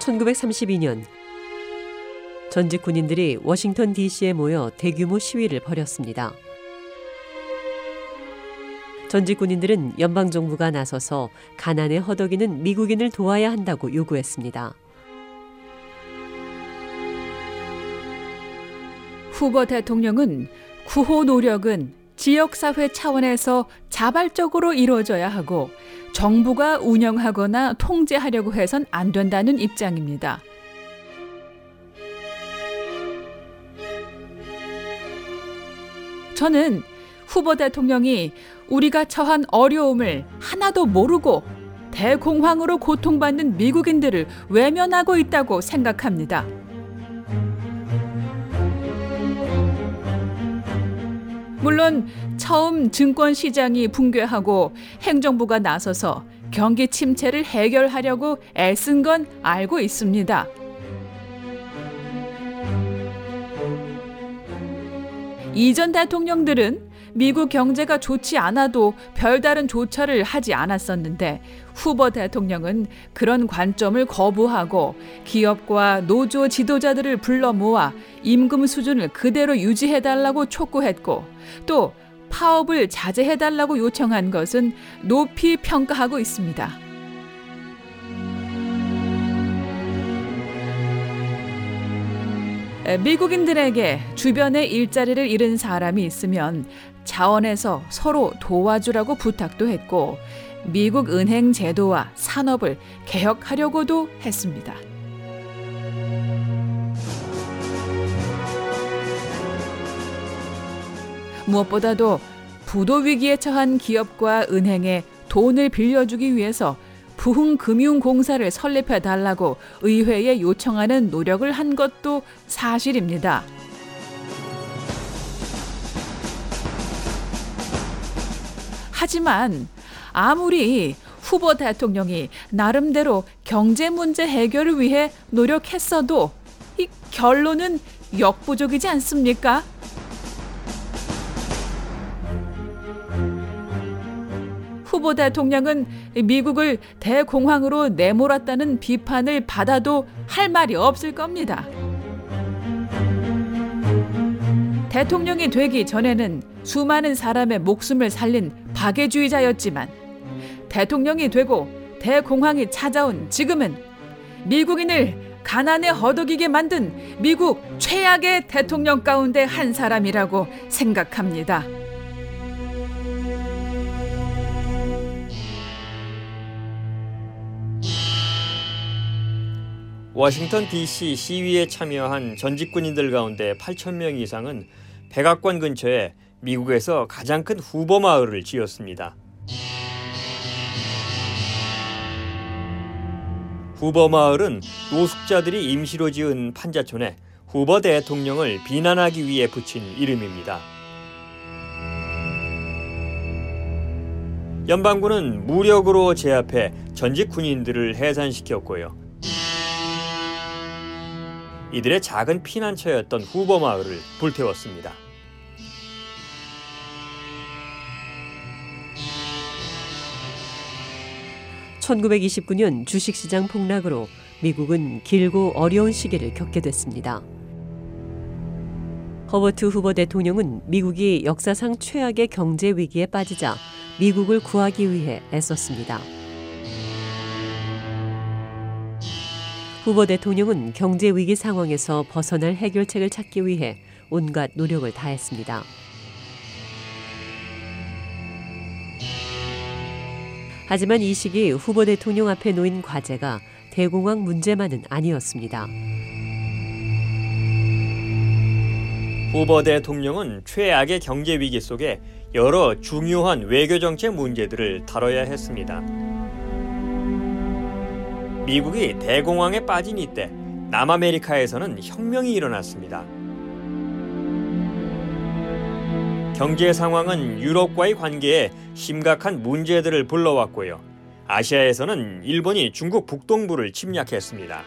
(1932년) 전직 군인들이 워싱턴 DC에 모여 대규모 시위를 벌였습니다. 전직 군인들은 연방 정부가 나서서 가난에 허덕이는 미국인을 도와야 한다고 요구했습니다. 후보 대통령은 구호 노력은 지역사회 차원에서 자발적으로 이루어져야 하고 정부가 운영하거나 통제하려고 해선 안 된다는 입장입니다. 저는 후보 대통령이 우리가 처한 어려움을 하나도 모르고 대공황으로 고통받는 미국인들을 외면하고 있다고 생각합니다. 물론 처음 증권 시장이 붕괴하고 행정부가 나서서 경기 침체를 해결하려고 애쓴 건 알고 있습니다. 이전 대통령들은 미국 경제가 좋지 않아도 별다른 조처를 하지 않았었는데 후보 대통령은 그런 관점을 거부하고 기업과 노조 지도자들을 불러 모아 임금 수준을 그대로 유지해달라고 촉구했고 또 파업을 자제해달라고 요청한 것은 높이 평가하고 있습니다. 미국인들에게 주변에 일자리를 잃은 사람이 있으면 자원에서 서로 도와주라고 부탁도 했고 미국 은행 제도와 산업을 개혁하려고도 했습니다. 무엇보다도 부도 위기에 처한 기업과 은행에 돈을 빌려주기 위해서 부흥금융공사를 설립해 달라고 의회에 요청하는 노력을 한 것도 사실입니다. 하지만 아무리 후보 대통령이 나름대로 경제 문제 해결을 위해 노력했어도 이 결론은 역부족이지 않습니까? 후보 대통령은 미국을 대공황으로 내몰았다는 비판을 받아도 할 말이 없을 겁니다. 대통령이 되기 전에는 수많은 사람의 목숨을 살린 박애주의자였지만 대통령이 되고 대공황이 찾아온 지금은 미국인을 가난에 허덕이게 만든 미국 최악의 대통령 가운데 한 사람이라고 생각합니다. 워싱턴 DC 시위에 참여한 전직 군인들 가운데 8천 명 이상은 백악관 근처에 미국에서 가장 큰 후보 마을을 지었습니다. 후보 마을은 노숙자들이 임시로 지은 판자촌에 후보 대통령을 비난하기 위해 붙인 이름입니다. 연방군은 무력으로 제압해 전직 군인들을 해산시켰고요. 이들의 작은 피난처였던 후보 마을을 불태웠습니다. (1929년) 주식시장 폭락으로 미국은 길고 어려운 시기를 겪게 됐습니다. 허버트 후보 대통령은 미국이 역사상 최악의 경제 위기에 빠지자 미국을 구하기 위해 애썼습니다. 후보 대통령은 경제 위기 상황에서 벗어날 해결책을 찾기 위해 온갖 노력을 다했습니다. 하지만 이 시기 후보 대통령 앞에 놓인 과제가 대공황 문제만은 아니었습니다. 후보 대통령은 최악의 경제 위기 속에 여러 중요한 외교 정책 문제들을 다뤄야 했습니다. 미국이 대공황에 빠진 이때 남아메리카에서는 혁명이 일어났습니다. 경제 상황은 유럽과의 관계에 심각한 문제들을 불러왔고요. 아시아에서는 일본이 중국 북동부를 침략했습니다.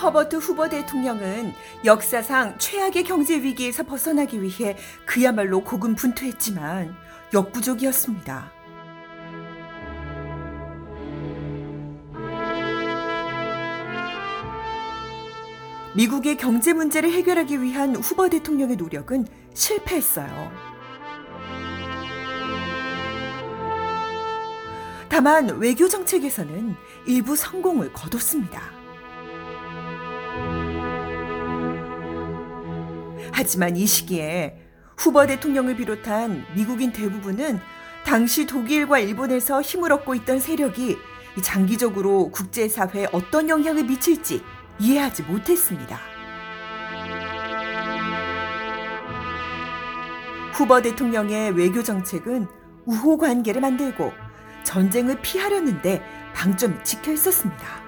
허버트 후보 대통령은 역사상 최악의 경제 위기에서 벗어나기 위해 그야말로 고군분투했지만 역부족이었습니다. 미국의 경제 문제를 해결하기 위한 후보 대통령의 노력은 실패했어요. 다만 외교 정책에서는 일부 성공을 거뒀습니다. 하지만 이 시기에 후보 대통령을 비롯한 미국인 대부분은 당시 독일과 일본에서 힘을 얻고 있던 세력이 장기적으로 국제사회에 어떤 영향을 미칠지 이해하지 못했습니다. 후보 대통령의 외교 정책은 우호 관계를 만들고 전쟁을 피하려는데 방점이 찍혀 있었습니다.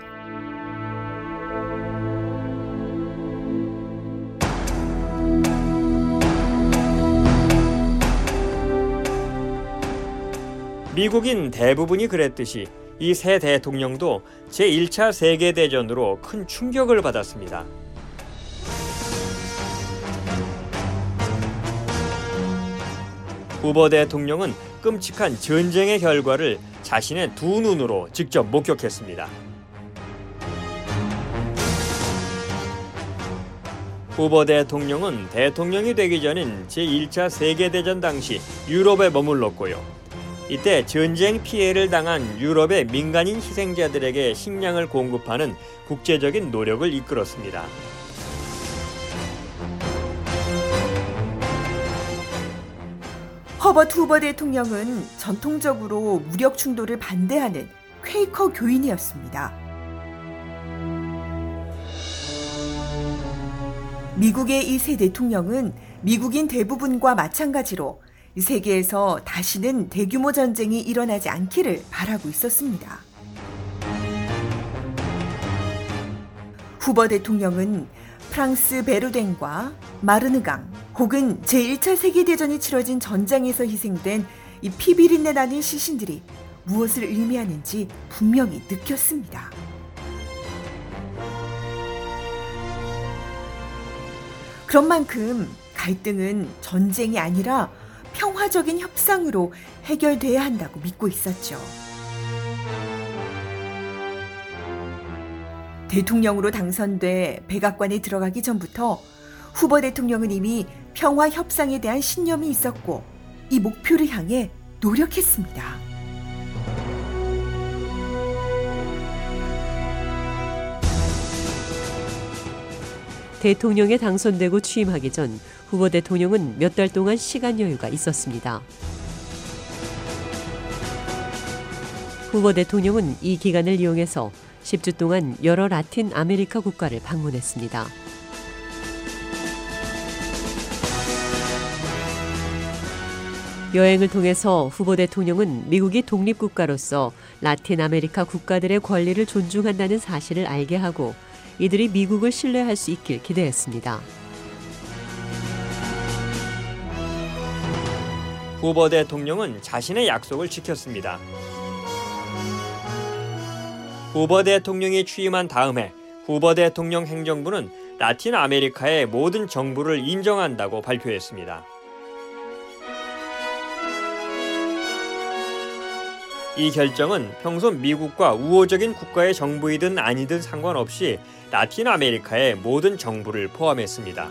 미국인 대부분이 그랬듯이 이 새 대통령도 제1차 세계대전으로 큰 충격을 받았습니다. 후보 대통령은 끔찍한 전쟁의 결과를 자신의 두 눈으로 직접 목격했습니다. 후보 대통령은 대통령이 되기 전인 제1차 세계대전 당시 유럽에 머물렀고요. 이때 전쟁 피해를 당한 유럽의 민간인 희생자들에게 식량을 공급하는 국제적인 노력을 이끌었습니다. 허버트 후버 대통령은 전통적으로 무력 충돌을 반대하는 퀘이커 교인이었습니다. 미국의 이 새 대통령은 미국인 대부분과 마찬가지로 세계에서 다시는 대규모 전쟁이 일어나지 않기를 바라고 있었습니다. 후보 대통령은 프랑스 베르덴과 마르느강 혹은 제1차 세계대전이 치러진 전장에서 희생된 이 피비린내 나는 시신들이 무엇을 의미하는지 분명히 느꼈습니다. 그런 만큼 갈등은 전쟁이 아니라 평화적인 협상으로 해결돼야 한다고 믿고 있었죠. 대통령으로 당선돼 백악관에 들어가기 전부터 후보 대통령은 이미 평화 협상에 대한 신념이 있었고 이 목표를 향해 노력했습니다. 대통령에 당선되고 취임하기 전 후버 대통령은 몇 달 동안 시간 여유가 있었습니다. 후버 대통령은 이 기간을 이용해서 10주 동안 여러 라틴 아메리카 국가를 방문했습니다. 여행을 통해서 후버 대통령은 미국이 독립국가로서 라틴 아메리카 국가들의 권리를 존중한다는 사실을 알게 하고 이들이 미국을 신뢰할 수 있길 기대했습니다. 후보 대통령은 자신의 약속을 지켰습니다. 후보 대통령이 취임한 다음해 후보 대통령 행정부는 라틴 아메리카의 모든 정부를 인정한다고 발표했습니다. 이 결정은 평소 미국과 우호적인 국가의 정부이든 아니든 상관없이 라틴 아메리카의 모든 정부를 포함했습니다.